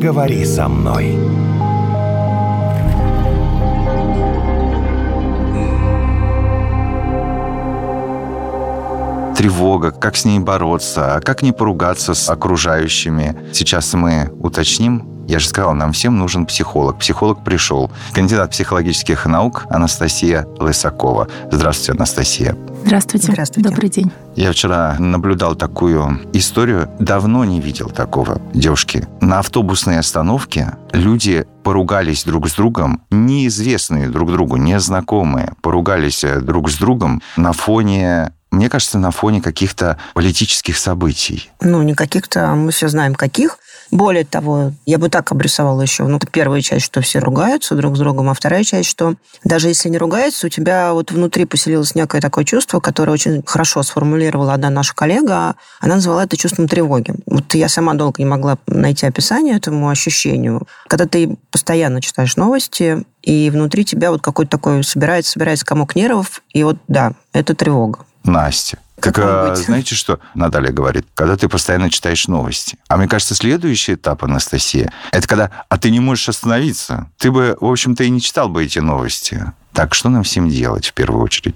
Поговори со мной. тревога, как с ней бороться, а как не поругаться с окружающими. Сейчас мы уточним. Я же сказал, нам всем нужен психолог. Психолог пришел. Кандидат психологических наук Анастасия Лысакова. Здравствуйте, Анастасия. Здравствуйте. Здравствуйте. Добрый день. Я вчера наблюдал такую историю. Давно не видел такого. Девушки, на автобусной остановке люди поругались друг с другом, неизвестные друг другу, незнакомые, поругались э, друг с другом на фоне мне кажется, на фоне каких-то политических событий. Ну, не каких-то, а мы все знаем каких. Более того, я бы так обрисовала еще, ну, первая часть, что все ругаются друг с другом, а вторая часть, что даже если не ругаются, у тебя вот внутри поселилось некое такое чувство, которое очень хорошо сформулировала одна наша коллега, она назвала это чувством тревоги. Вот я сама долго не могла найти описание этому ощущению. Когда ты постоянно читаешь новости, и внутри тебя вот какой-то такой собирается, собирается комок нервов, и вот да, это тревога. Настя. Как, а, знаете что, Наталья говорит, когда ты постоянно читаешь новости. А мне кажется, следующий этап, Анастасия, это когда, а ты не можешь остановиться. Ты бы, в общем-то, и не читал бы эти новости. Так что нам всем делать в первую очередь?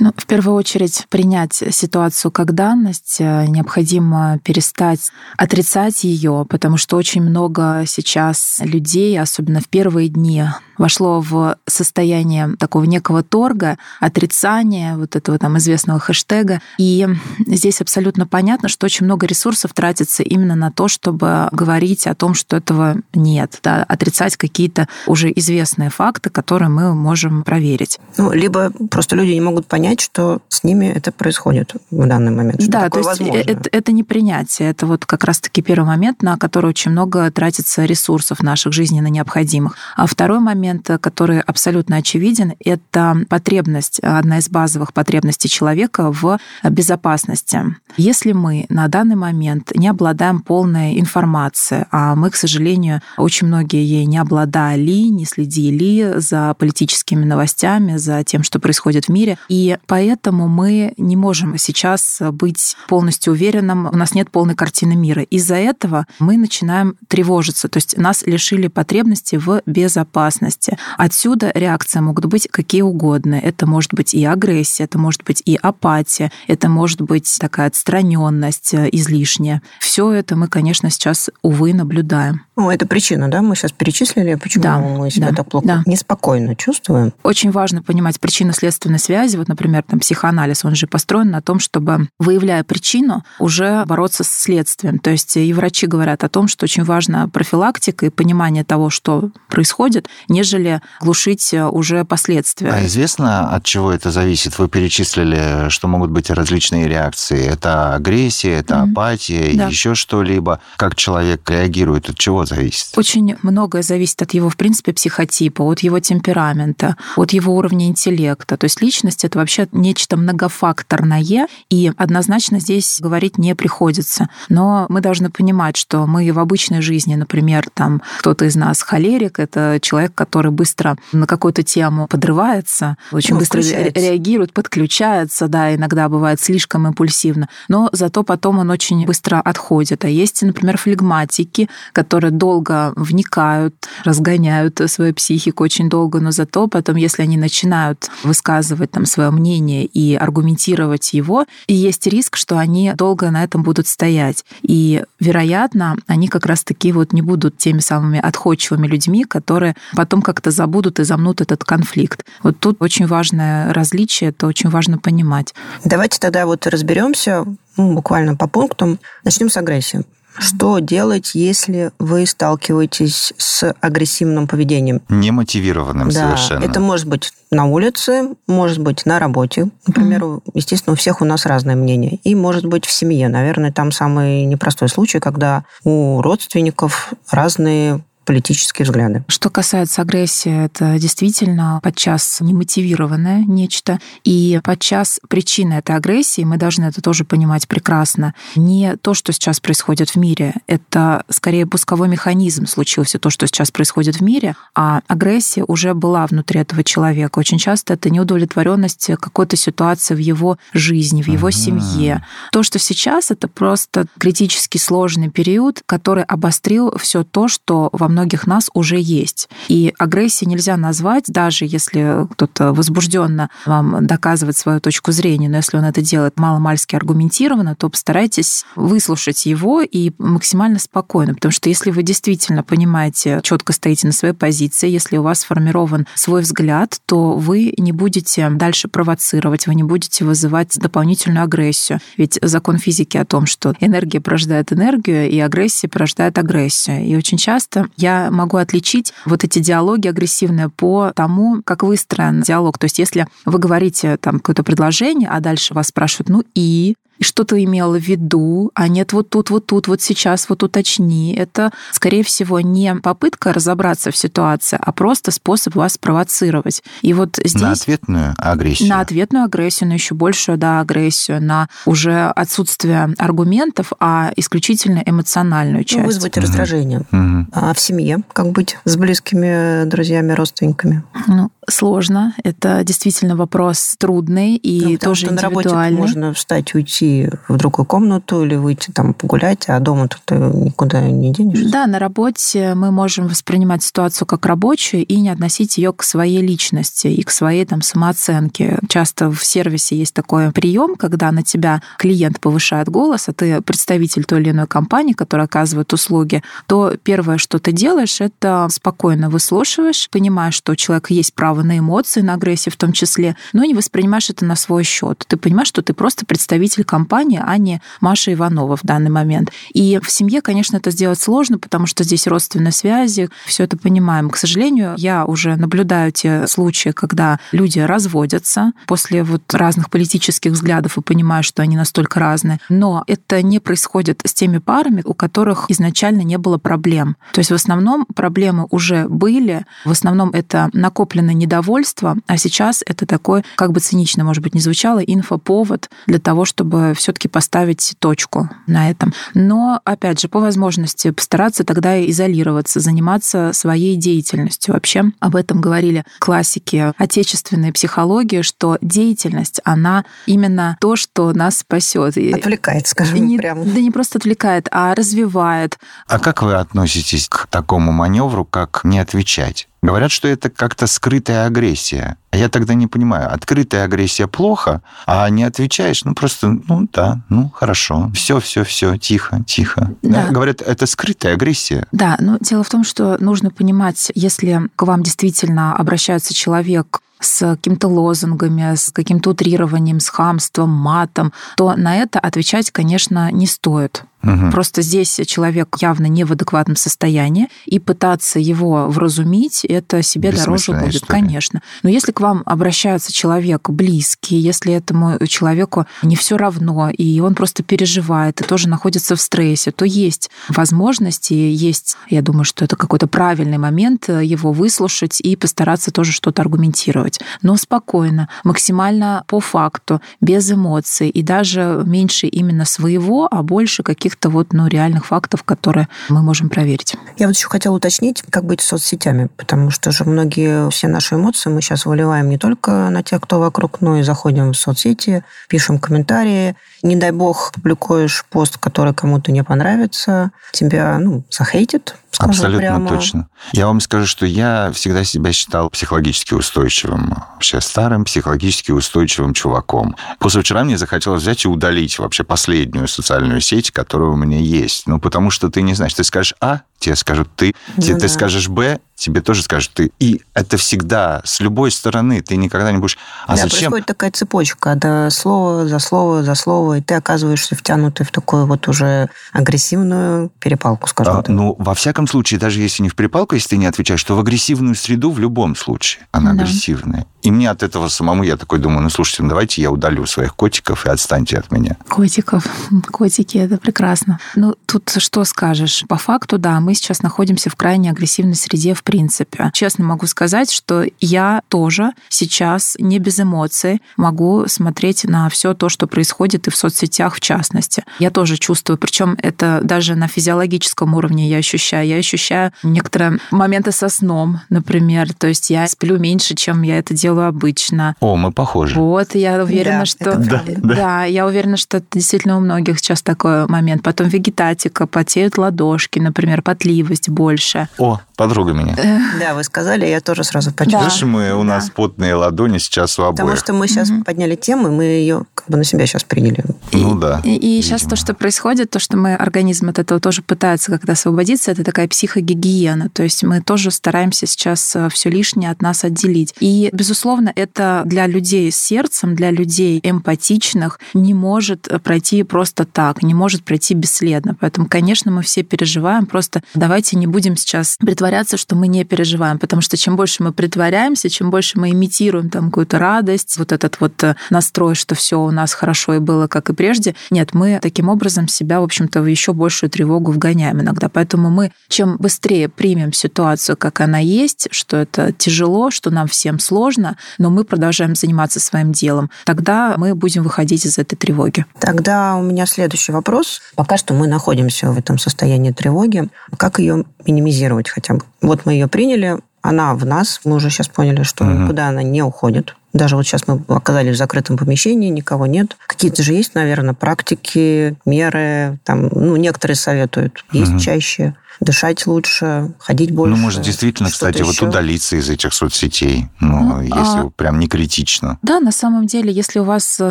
Ну, в первую очередь принять ситуацию как данность. Необходимо перестать отрицать ее, потому что очень много сейчас людей, особенно в первые дни, вошло в состояние такого некого торга, отрицания вот этого там известного хэштега. И здесь абсолютно понятно, что очень много ресурсов тратится именно на то, чтобы говорить о том, что этого нет, да, отрицать какие-то уже известные факты, которые мы можем проверить. Ну, либо просто люди не могут понять, что с ними это происходит в данный момент. да, то есть это, это не принятие, это вот как раз-таки первый момент, на который очень много тратится ресурсов наших жизненно необходимых. А второй момент, который абсолютно очевиден, это потребность, одна из базовых потребностей человека в безопасности. Если мы на данный момент не обладаем полной информацией, а мы, к сожалению, очень многие ей не обладали, не следили за политическими новостями, за тем, что происходит в мире. И поэтому мы не можем сейчас быть полностью уверенным, у нас нет полной картины мира. Из-за этого мы начинаем тревожиться, то есть нас лишили потребности в безопасности. Отсюда реакции могут быть какие угодно. Это может быть и агрессия, это может быть и апатия, это может быть такая отстраненность э, излишняя. Все это мы, конечно, сейчас, увы, наблюдаем. Ну, это причина, да? Мы сейчас перечислили, почему да, мы себя да, так плохо, да. неспокойно чувствуем. Очень важно понимать причинно-следственной связи. Вот, например, там психоанализ, он же построен на том, чтобы, выявляя причину, уже бороться с следствием. То есть и врачи говорят о том, что очень важна профилактика и понимание того, что происходит, нежели глушить уже последствия. А известно, от чего это зависит? Вы перечислили, что могут быть различные реакции. Это агрессия, это mm-hmm. апатия, да. еще что-либо. Как человек реагирует, от чего зависит? Очень многое зависит от его, в принципе, психотипа, от его темперамента, от его уровня интеллекта. То есть личность — это вообще нечто многофакторное, и однозначно здесь говорить не приходится. Но мы должны понимать, что мы в обычной жизни, например, там кто-то из нас холерик, это человек, который быстро на какую-то тему подрывается, очень ну, быстро реагирует, подключается, да, иногда бывает слишком импульсивно, но зато потом он очень быстро отходит. А есть, например, флегматики, которые долго вникают, разгоняют свою психику очень долго, но зато потом, если они начинают высказывать там свое мнение и аргументировать его, и есть риск, что они долго на этом будут стоять. И, вероятно, они как раз-таки вот не будут теми самыми отходчивыми людьми, которые потом как-то забудут и замнут этот конфликт. Вот тут очень важное различие, это очень важно понимать. Давайте тогда вот разберемся ну, буквально по пунктам. Начнем с агрессии. Что делать, если вы сталкиваетесь с агрессивным поведением? Немотивированным да, совершенно. Это может быть на улице, может быть на работе. Например, mm-hmm. естественно, у всех у нас разное мнение. И может быть в семье. Наверное, там самый непростой случай, когда у родственников разные политические взгляды. Что касается агрессии, это действительно подчас немотивированное нечто. И подчас причина этой агрессии, мы должны это тоже понимать прекрасно, не то, что сейчас происходит в мире. Это скорее пусковой механизм случился, то, что сейчас происходит в мире, а агрессия уже была внутри этого человека. Очень часто это неудовлетворенность какой-то ситуации в его жизни, в его ага. семье. То, что сейчас, это просто критически сложный период, который обострил все то, что во многих нас уже есть. И агрессии нельзя назвать, даже если кто-то возбужденно вам доказывает свою точку зрения, но если он это делает маломальски аргументированно, то постарайтесь выслушать его и максимально спокойно, потому что если вы действительно понимаете, четко стоите на своей позиции, если у вас сформирован свой взгляд, то вы не будете дальше провоцировать, вы не будете вызывать дополнительную агрессию. Ведь закон физики о том, что энергия порождает энергию, и агрессия порождает агрессию. И очень часто я могу отличить вот эти диалоги агрессивные по тому, как выстроен диалог. То есть если вы говорите там какое-то предложение, а дальше вас спрашивают, ну и и что ты имела в виду, а нет вот тут, вот тут, вот сейчас, вот уточни. Это, скорее всего, не попытка разобраться в ситуации, а просто способ вас провоцировать. И вот здесь... На ответную агрессию. На ответную агрессию, но еще большую, да, агрессию, на уже отсутствие аргументов, а исключительно эмоциональную часть. Ну, вызвать угу. раздражение. Угу. А в семье как быть с близкими друзьями, родственниками? Ну, сложно. Это действительно вопрос трудный и ну, тоже что индивидуальный. На работе можно встать, уйти в другую комнату или выйти там погулять, а дома ты никуда не денешься. Да, на работе мы можем воспринимать ситуацию как рабочую и не относить ее к своей личности и к своей там самооценке. Часто в сервисе есть такой прием, когда на тебя клиент повышает голос, а ты представитель той или иной компании, которая оказывает услуги, то первое, что ты делаешь, это спокойно выслушиваешь, понимаешь, что у человека есть право право на эмоции, на агрессию в том числе, но не воспринимаешь это на свой счет. Ты понимаешь, что ты просто представитель компании, а не Маша Иванова в данный момент. И в семье, конечно, это сделать сложно, потому что здесь родственные связи, все это понимаем. К сожалению, я уже наблюдаю те случаи, когда люди разводятся после вот разных политических взглядов и понимаю, что они настолько разные. Но это не происходит с теми парами, у которых изначально не было проблем. То есть в основном проблемы уже были, в основном это накопленный недовольство, а сейчас это такой, как бы цинично, может быть, не звучало, инфоповод для того, чтобы все таки поставить точку на этом. Но, опять же, по возможности постараться тогда изолироваться, заниматься своей деятельностью. Вообще об этом говорили классики отечественной психологии, что деятельность, она именно то, что нас спасет. Отвлекает, скажем не, прямо. Да не просто отвлекает, а развивает. А как вы относитесь к такому маневру, как не отвечать? Говорят, что это как-то скрытая агрессия. А я тогда не понимаю, открытая агрессия плохо, а не отвечаешь, ну просто, ну да, ну хорошо, все, все, все, тихо, тихо. Да. Говорят, это скрытая агрессия. Да, но дело в том, что нужно понимать, если к вам действительно обращается человек с какими-то лозунгами, с каким-то утрированием, с хамством, матом, то на это отвечать, конечно, не стоит. Угу. Просто здесь человек явно не в адекватном состоянии, и пытаться его вразумить, это себе дороже будет, история. конечно. Но если к вам обращается человек близкий, если этому человеку не все равно, и он просто переживает, и тоже находится в стрессе, то есть возможности, есть, я думаю, что это какой-то правильный момент его выслушать и постараться тоже что-то аргументировать. Но спокойно, максимально по факту, без эмоций, и даже меньше именно своего, а больше каких каких-то вот, ну, реальных фактов, которые мы можем проверить. Я вот еще хотела уточнить, как быть с соцсетями, потому что же многие, все наши эмоции мы сейчас выливаем не только на тех, кто вокруг, но и заходим в соцсети, пишем комментарии. Не дай бог, публикуешь пост, который кому-то не понравится, тебя, ну, захейтит, Абсолютно прямо. точно. Я вам скажу, что я всегда себя считал психологически устойчивым, вообще старым психологически устойчивым чуваком. После вчера мне захотелось взять и удалить вообще последнюю социальную сеть, которая у меня есть. Ну, потому что ты не знаешь, ты скажешь А, тебе скажут ты, ну, ты, да. ты скажешь Б, тебе тоже скажут ты. И это всегда с любой стороны. Ты никогда не будешь... А да, зачем? происходит такая цепочка, да, слово за слово за слово, и ты оказываешься втянутый в такую вот уже агрессивную перепалку, скажем а, так. Ну, во всяком случае, даже если не в перепалку, если ты не отвечаешь, то в агрессивную среду в любом случае она да. агрессивная. И мне от этого самому, я такой думаю, ну, слушайте, ну, давайте я удалю своих котиков и отстаньте от меня. Котиков. Котики, это прекрасно. Ну, тут что скажешь? По факту, да, мы мы сейчас находимся в крайне агрессивной среде в принципе. Честно могу сказать, что я тоже сейчас не без эмоций могу смотреть на все то, что происходит и в соцсетях в частности. Я тоже чувствую, причем это даже на физиологическом уровне я ощущаю. Я ощущаю некоторые моменты со сном, например. То есть я сплю меньше, чем я это делаю обычно. О, мы похожи. Вот, я уверена, Да, что... это Да, правда. Да, я уверена, что это действительно у многих сейчас такой момент. Потом вегетатика, потеют ладошки, например, потливость больше. О, подруга меня. Да, вы сказали, я тоже сразу почувствовала. Слышишь, мы, у нас потные ладони сейчас у Потому обоих. что мы сейчас подняли тему, и мы ее как бы на себя сейчас приняли. Ну да. И, и сейчас то, что происходит, то, что мы организм от этого тоже пытается как-то освободиться, это такая психогигиена. То есть мы тоже стараемся сейчас все лишнее от нас отделить. И, безусловно, это для людей с сердцем, для людей эмпатичных не может пройти просто так, не может пройти бесследно. Поэтому, конечно, мы все переживаем. Просто давайте не будем сейчас притворяться, что мы не переживаем, потому что чем больше мы притворяемся, чем больше мы имитируем там какую-то радость, вот этот вот э, настрой, что все у нас хорошо и было как и прежде. Нет, мы таким образом себя, в общем-то, в еще большую тревогу вгоняем иногда. Поэтому мы чем быстрее примем ситуацию, как она есть, что это тяжело, что нам всем сложно, но мы продолжаем заниматься своим делом, тогда мы будем выходить из этой тревоги. Тогда у меня следующий вопрос. Пока что мы находимся в этом состоянии тревоги. Как ее минимизировать хотя бы? Вот мы ее приняли, она в нас. Мы уже сейчас поняли, что Мгм. никуда она не уходит. Даже вот сейчас мы оказались в закрытом помещении, никого нет. Какие-то же есть, наверное, практики, меры. Там, ну, некоторые советуют есть Мгм. чаще, дышать лучше, ходить больше. Ну, может, действительно, кстати, вот еще. удалиться из этих соцсетей, ну, Ну, если а- прям не критично. Да, на самом деле, если у вас э,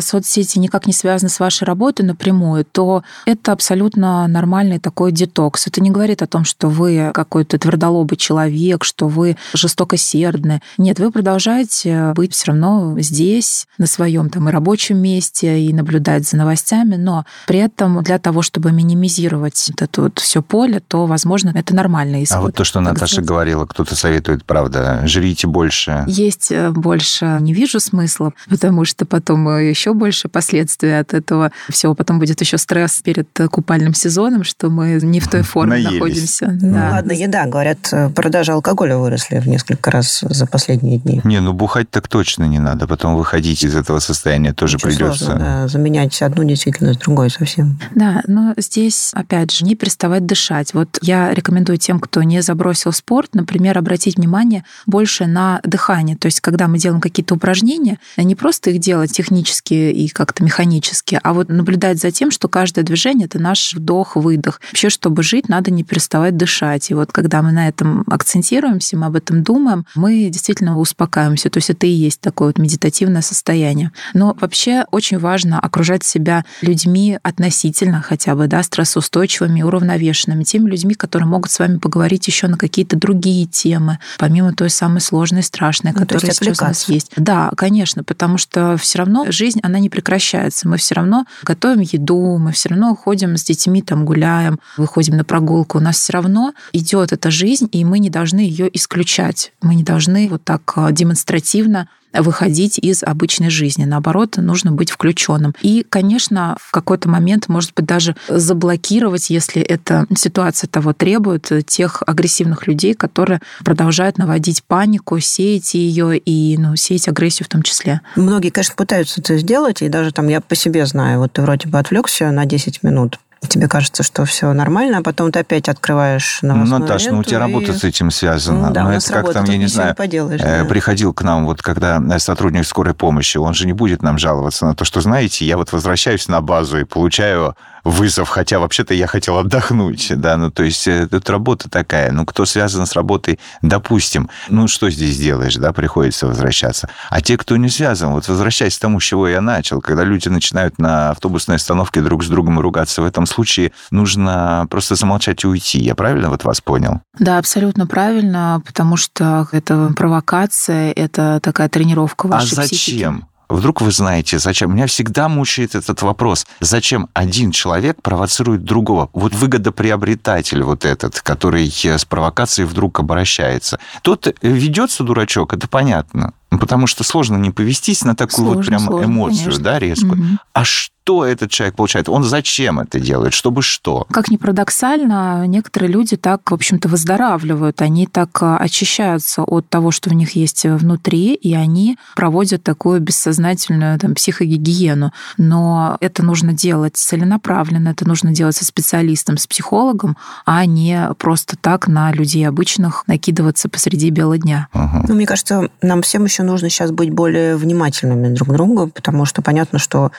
соцсети никак не связаны с вашей работой напрямую, то это абсолютно нормальный такой детокс. Это не говорит о том, что вы какой-то твердолобый человек, что вы жестокосердны. Нет, вы продолжаете быть все равно здесь, на своем там и рабочем месте, и наблюдать за новостями, но при этом для того, чтобы минимизировать вот это вот все поле, то, возможно, это нормальный исход. А вот то, что так Наташа сказать. говорила, кто-то советует, правда, жрите больше. Есть э, больше не вижу смысла, потому что потом э, еще больше последствий от этого всего. Потом будет еще стресс перед э, купальным сезоном, что мы не в той форме Наелись. находимся. Ну, Да. ладно, еда. Говорят, продажи алкоголя выросли в несколько раз за последние дни. Не, ну бухать так точно не надо. Потом выходить из этого состояния тоже Очень придется. сложно, да, заменять одну действительно с другой совсем. Да, но здесь, опять же, не переставать дышать. Вот я рекомендую тем, кто не забросил спорт, например, обратить внимание больше на дыхание. То есть, когда мы делаем какие-то упражнения, не просто их делать технически и как-то механически, а вот наблюдать за тем, что каждое движение — это наш вдох-выдох. Вообще, чтобы жить, надо не переставать дышать. И вот когда мы на этом акцентируемся, мы об этом думаем, мы действительно успокаиваемся. То есть это и есть такое вот медитативное состояние. Но вообще очень важно окружать себя людьми относительно хотя бы, да, стрессоустойчивыми, уравновешенными, теми людьми, которые могут с вами поговорить еще на какие-то другие темы, помимо той самой сложной, страшной, Ну, то которая есть сейчас у нас есть. Да, конечно, потому что все равно жизнь, она не прекращается. Мы все равно готовим еду, мы все равно ходим с детьми, там гуляем, выходим на прогулку. У нас все равно идет эта жизнь, и мы не должны ее исключать. Мы не должны вот так э, демонстративно выходить из обычной жизни. Наоборот, нужно быть включенным. И, конечно, в какой-то момент, может быть, даже заблокировать, если эта ситуация того требует, тех агрессивных людей, которые продолжают наводить панику, сеять ее и ну, сеять агрессию в том числе. Многие, конечно, пытаются это сделать, и даже там я по себе знаю, вот ты вроде бы отвлекся на 10 минут, тебе кажется, что все нормально, а потом ты опять открываешь Ну, новостную Наташ, ну у ленту тебя и- работа с этим связана. Ну да, Но у это как там, я не знаю, поделаешь. э, да. приходил к нам, вот когда сотрудник скорой помощи, он же не будет нам жаловаться на то, что, знаете, я вот возвращаюсь на базу и получаю вызов, хотя вообще-то я хотел отдохнуть, да, ну, то есть э, тут работа такая, ну, кто связан с работой, допустим, ну, что здесь делаешь, да, приходится возвращаться. А те, кто не связан, вот возвращаясь к тому, с чего я начал, когда люди начинают на автобусной остановке друг с другом ругаться, в этом случае нужно просто замолчать и уйти. Я правильно вот вас понял? Да, абсолютно правильно, потому что это провокация, это такая тренировка А вашей психики. Вдруг вы знаете, зачем? Меня всегда мучает этот вопрос. Зачем один человек провоцирует другого? Вот выгодоприобретатель вот этот, который э, с провокацией вдруг обращается. Тот э, ведется дурачок, это понятно. Потому что сложно не повестись на такую вот Сложно, прям сложно, эмоцию, конечно. да, резкую. Мгм. А что что этот человек получает, он зачем это делает, чтобы что. Как ни парадоксально, некоторые люди так, в общем-то, выздоравливают, они так а, очищаются от того, что в них есть внутри, и они проводят такую бессознательную там, психогигиену. Но это нужно делать целенаправленно, это нужно делать со специалистом, с психологом, а не просто так на людей обычных накидываться посреди бела дня. Угу. Ну, мне кажется, нам всем еще нужно сейчас быть более внимательными друг к другу, потому что понятно, что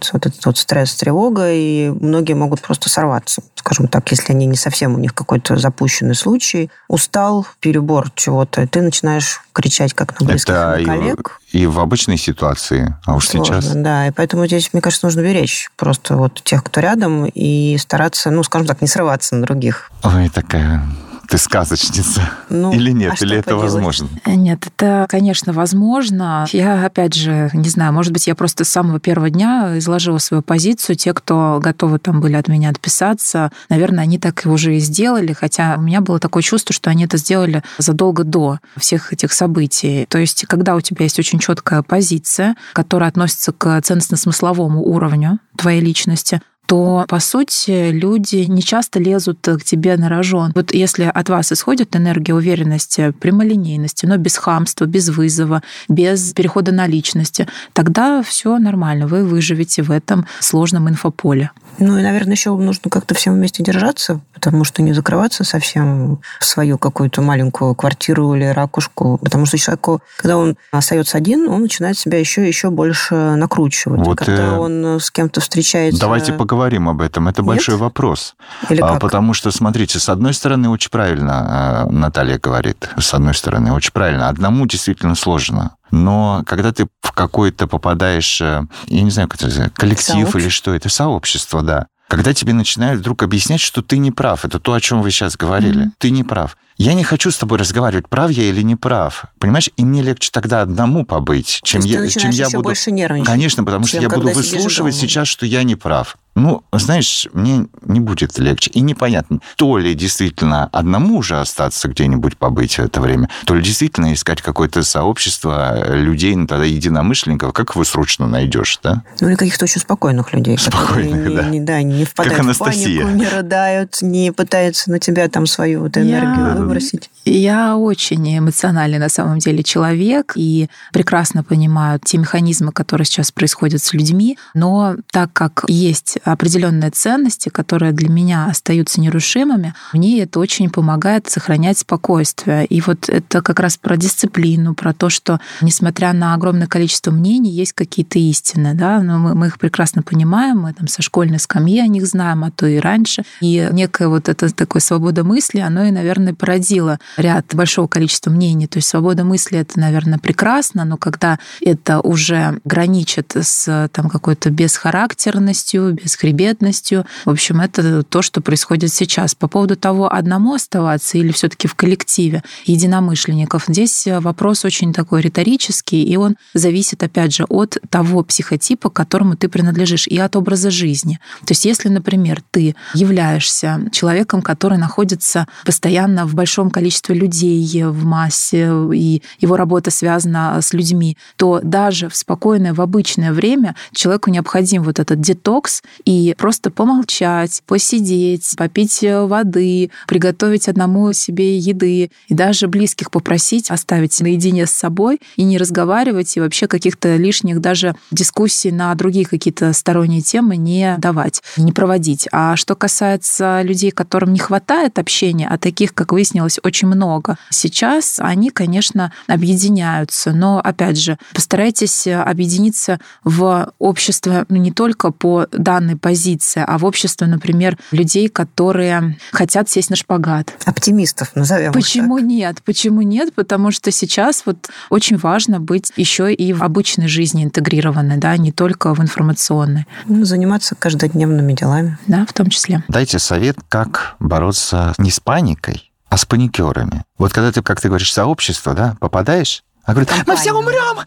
накапливается вот этот вот стресс, тревога, и многие могут просто сорваться. Скажем так, если они не совсем у них какой-то запущенный случай, устал, перебор чего-то, и ты начинаешь кричать как на близких Это на коллег. И, и в обычной ситуации, а уж Сложно, сейчас. Да, и поэтому здесь, мне кажется, нужно беречь просто вот тех, кто рядом, и стараться, ну, скажем так, не срываться на других. Ой, такая ты сказочница. Ну, Или нет? А Или это поделать? возможно? Э, нет, это, конечно, возможно. Я, опять же, не знаю, может быть, я просто с самого первого дня изложила свою позицию. Те, кто готовы там были от меня отписаться, наверное, они так и уже и сделали, хотя у меня было такое чувство, что они это сделали задолго до всех этих событий. То есть, когда у тебя есть очень четкая позиция, которая относится к ценностно-смысловому уровню твоей личности, то, по сути, люди не часто лезут к тебе на рожон. Вот если от вас исходит энергия уверенности, прямолинейности, но без хамства, без вызова, без перехода на личности, тогда все нормально, вы выживете в этом сложном инфополе. Ну и, наверное, еще нужно как-то всем вместе держаться, потому что не закрываться совсем в свою какую-то маленькую квартиру или ракушку, потому что человеку, когда он остается один, он начинает себя еще еще больше накручивать. Вот, когда э... он с кем-то встречается... Давайте поговорим об этом. Это Нет? большой вопрос. Или а, как? Потому что, смотрите, с одной стороны, очень правильно э, Наталья говорит, с одной стороны, очень правильно. Одному действительно сложно. Но когда ты в какой-то попадаешь, э, я не знаю, как это коллектив или что это, сообщество, да, когда тебе начинают вдруг объяснять, что ты не прав, это то, о чем вы сейчас говорили, mm-hmm. ты не прав. Я не хочу с тобой разговаривать, прав я или не прав. Понимаешь, и мне легче тогда одному побыть, чем я, чем я буду. Больше нервничать, Конечно, потому что я буду выслушивать сейчас, что я не прав. Ну, знаешь, мне не будет легче. И непонятно, то ли действительно одному уже остаться где-нибудь побыть в это время, то ли действительно искать какое-то сообщество людей, ну, тогда единомышленников. Как вы срочно найдешь, да? Ну, или каких-то очень спокойных людей. Спокойных, не, да. Не, да, не впадают как в панику, не рыдают, не пытаются на тебя там свою вот энергию я... выбросить. Я очень эмоциональный на самом деле человек и прекрасно понимаю те механизмы, которые сейчас происходят с людьми, но так как есть определенные ценности, которые для меня остаются нерушимыми, мне это очень помогает сохранять спокойствие. И вот это как раз про дисциплину, про то, что несмотря на огромное количество мнений, есть какие-то истины, да, но мы, мы их прекрасно понимаем, мы там со школьной скамьи о них знаем, а то и раньше. И некая вот эта такой свобода мысли, оно и, наверное, породило ряд большого количества мнений. То есть свобода мысли это, наверное, прекрасно, но когда это уже граничит с там какой-то бесхарактерностью, бесхребетностью, в общем, это то, что происходит сейчас. По поводу того, одному оставаться или все таки в коллективе единомышленников, здесь вопрос очень такой риторический, и он зависит, опять же, от того психотипа, к которому ты принадлежишь, и от образа жизни. То есть если, например, ты являешься человеком, который находится постоянно в большом количестве людей, в массе, и его работа связана с людьми, то даже в спокойное, в обычное время человеку необходим вот этот детокс и просто помолчать, посидеть, попить воды, приготовить одному себе еды и даже близких попросить оставить наедине с собой и не разговаривать, и вообще каких-то лишних даже дискуссий на другие какие-то сторонние темы не давать, не проводить. А что касается людей, которым не хватает общения, а таких, как выяснилось, очень много, сейчас они, конечно, объединяются. Но, опять же, постарайтесь объединиться в общество ну, не только по данной позиции, а в общество, например, людей, которые хотят сесть на шпагат. Оптимистов, назовем Почему так. нет? Почему нет? Потому что сейчас вот очень важно быть еще и в обычной жизни интегрированной, да, не только в информационной. Ну, заниматься каждодневными делами. Да, в том числе. Дайте совет, как бороться не с паникой, а с паникерами. Вот когда ты, как ты говоришь, сообщество, да, попадаешь, а говорит, мы все умрем! А,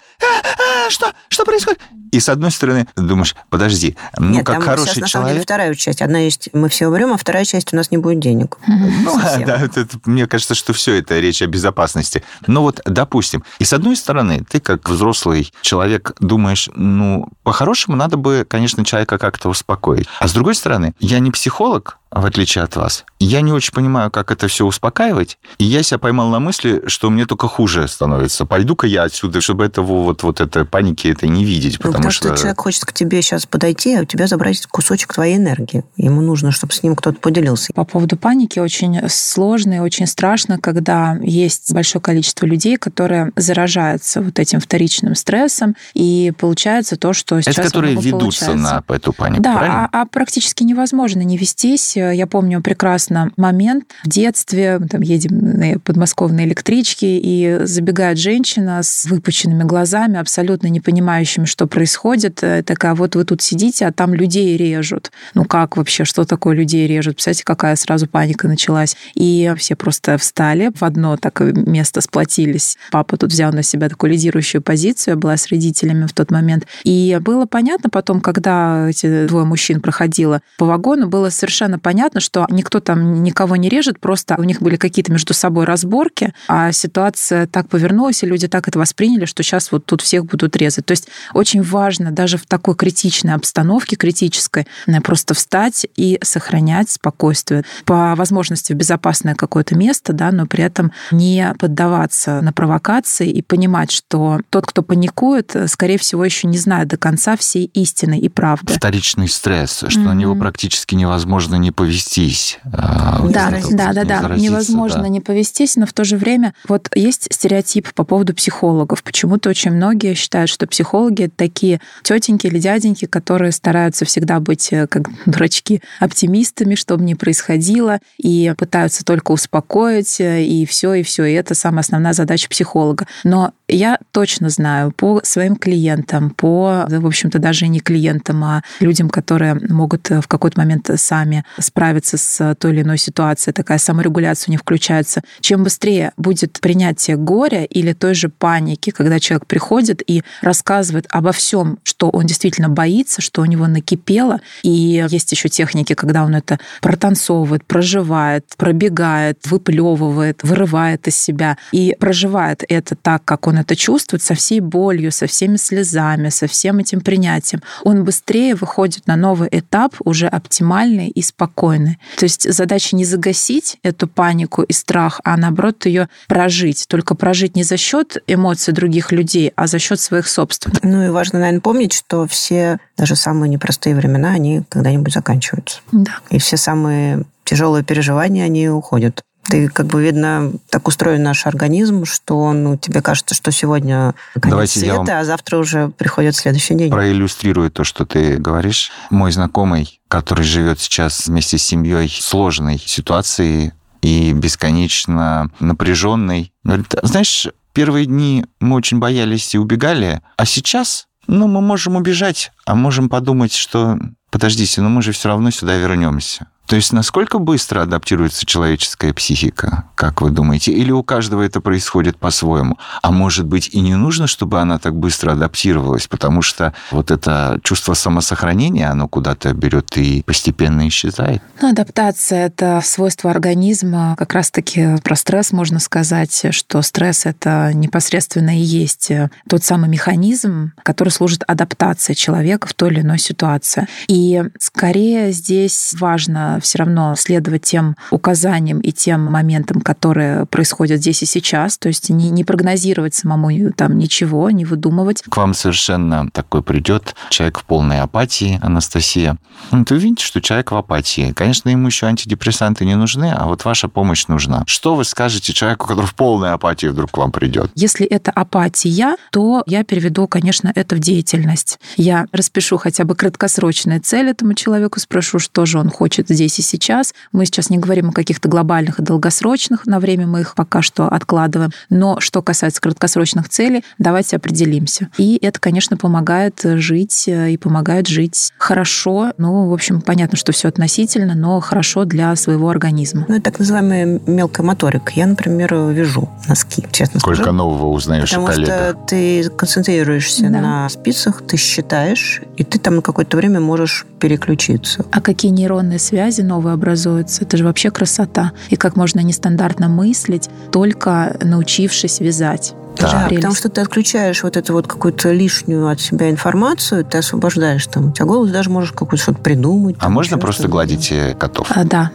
а, что? Что происходит? И с одной стороны думаешь, подожди, ну Нет, как там хороший сейчас, на самом человек... деле, вторая часть. Одна есть, мы все умрем, а вторая часть, у нас не будет денег. Ну, Совсем. да, это- это- мне кажется, что все это речь о безопасности. Но вот, допустим, и с одной стороны, ты как взрослый человек думаешь, ну, по-хорошему надо бы, конечно, человека как-то успокоить. А с другой стороны, я не психолог, в отличие от вас. Я не очень понимаю, как это все успокаивать. И я себя поймал на мысли, что мне только хуже становится. Пойду-ка я отсюда, чтобы этого вот, вот этой паники этой не видеть. Ну, Потому, потому что... человек хочет к тебе сейчас подойти, а у тебя забрать кусочек твоей энергии. Ему нужно, чтобы с ним кто-то поделился. По поводу паники очень сложно и очень страшно, когда есть большое количество людей, которые заражаются вот этим вторичным стрессом, и получается то, что сейчас это которые ведутся получается. на эту панику, Да, правильно? а, а практически невозможно не вестись. Я помню прекрасно момент в детстве, мы там едем на подмосковной электричке, и забегает женщина с выпученными глазами, абсолютно не понимающими, что происходит. Э, Такая, вот вы тут сидите, а там людей режут. Ну как вообще, что такое людей режут? Представляете, какая сразу паника началась. И все просто встали в одно такое место, сплотились. Папа тут взял на себя такую лидирующую позицию, я была с родителями в тот момент. И было понятно потом, когда эти двое мужчин проходило по вагону, было совершенно понятно, что никто там никого не режет, просто у них были какие-то между собой разборки, а ситуация так повернулась, и люди так это восприняли, что сейчас вот тут всех будут резать. То есть очень важно даже в такой критичной обстановке, критической, э, просто встать и сохранять спокойствие. По возможности в безопасное какое-то место, да, но при этом не поддаваться на провокации и понимать, что тот, кто паникует, э, скорее всего, еще не знает до конца всей истины и правды. Вторичный стресс, что на него практически невозможно не повестись. а, вот Да, это да, да, да. Невозможно да. не повестись, но в то же время вот есть стереотип по поводу психологов. Почему-то очень многие считают, что психологи такие тетеньки или дяденьки, которые стараются всегда быть э, как дурачки оптимистами, чтобы не происходило, и пытаются только успокоить, э, и все, и все. И это самая основная задача психолога. Но я точно знаю по своим клиентам, по, в общем-то, даже не клиентам, а людям, которые могут э, в какой-то момент сами справиться с той или иной ситуацией, такая саморегуляция них включается. Чем быстрее будет принятие горя или той же паники, когда человек приходит и рассказывает обо всем, что он действительно боится, что у него накипело, и есть еще техники, когда он это протанцовывает, проживает, пробегает, выплевывает, вырывает из себя и проживает это так, как он это чувствует, со всей болью, со всеми слезами, со всем этим принятием, он быстрее выходит на новый этап, уже оптимальный и спокойный. То есть задача не загасить эту панику и страх, а наоборот ее прожить. Только прожить не за счет эмоций других людей, а за счет своих собственных. Ну и важно, наверное, помнить, что все, даже самые непростые времена, они когда-нибудь заканчиваются. Да. И все самые тяжелые переживания, они уходят. Ты, как бы, видно, так устроен наш организм, что ну, тебе кажется, что сегодня конец Давайте света, а завтра уже приходит следующий день. проиллюстрирую то, что ты говоришь. Мой знакомый, который живет сейчас вместе с семьей в сложной ситуации и бесконечно напряженной, говорит, знаешь, первые дни мы очень боялись и убегали, а сейчас, ну, мы можем убежать, а можем подумать, что подождите, но мы же все равно сюда вернемся. То есть насколько быстро адаптируется человеческая психика, как вы думаете? Или у каждого это происходит по-своему? А может быть и не нужно, чтобы она так быстро адаптировалась, потому что вот это чувство самосохранения, оно куда-то берет и постепенно исчезает? Ну, адаптация — это свойство организма. Как раз-таки про стресс можно сказать, что стресс — это непосредственно и есть тот самый механизм, который служит адаптации человека в той или иной ситуации. И скорее здесь важно все равно следовать тем указаниям и тем моментам, которые происходят здесь и сейчас, то есть не, не прогнозировать самому там ничего, не выдумывать. К вам совершенно такой придет человек в полной апатии, Анастасия. Вот Вы видите, что человек в апатии. Конечно, ему еще антидепрессанты не нужны, а вот ваша помощь нужна. Что вы скажете человеку, который в полной апатии вдруг к вам придет? Если это апатия, то я переведу, конечно, это в деятельность. Я распишу хотя бы краткосрочные цели этому человеку, спрошу, что же он хочет здесь здесь и сейчас. Мы сейчас не говорим о каких-то глобальных и долгосрочных, на время мы их пока что откладываем. Но что касается краткосрочных целей, давайте определимся. И это, конечно, помогает жить э, и помогает жить хорошо. Ну, в общем, понятно, что все относительно, но хорошо для своего организма. Ну, это так называемая мелкая моторика. Я, например, вяжу носки, честно Сколько скажу. нового узнаешь Потому о коллегах. что ты концентрируешься Да. на спицах, ты считаешь, и ты там на какое-то время можешь переключиться. А какие нейронные связи новые образуются? Это же вообще красота. И как можно нестандартно мыслить, только научившись вязать. Да, прелесть. потому что ты отключаешь вот эту вот какую-то лишнюю от себя информацию, ты освобождаешь там. У тебя голос даже можешь какое-то что-то придумать. А там, можно просто гладить котов? А, да.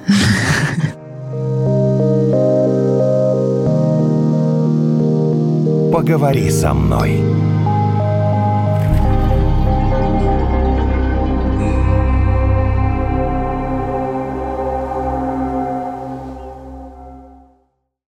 Поговори со мной.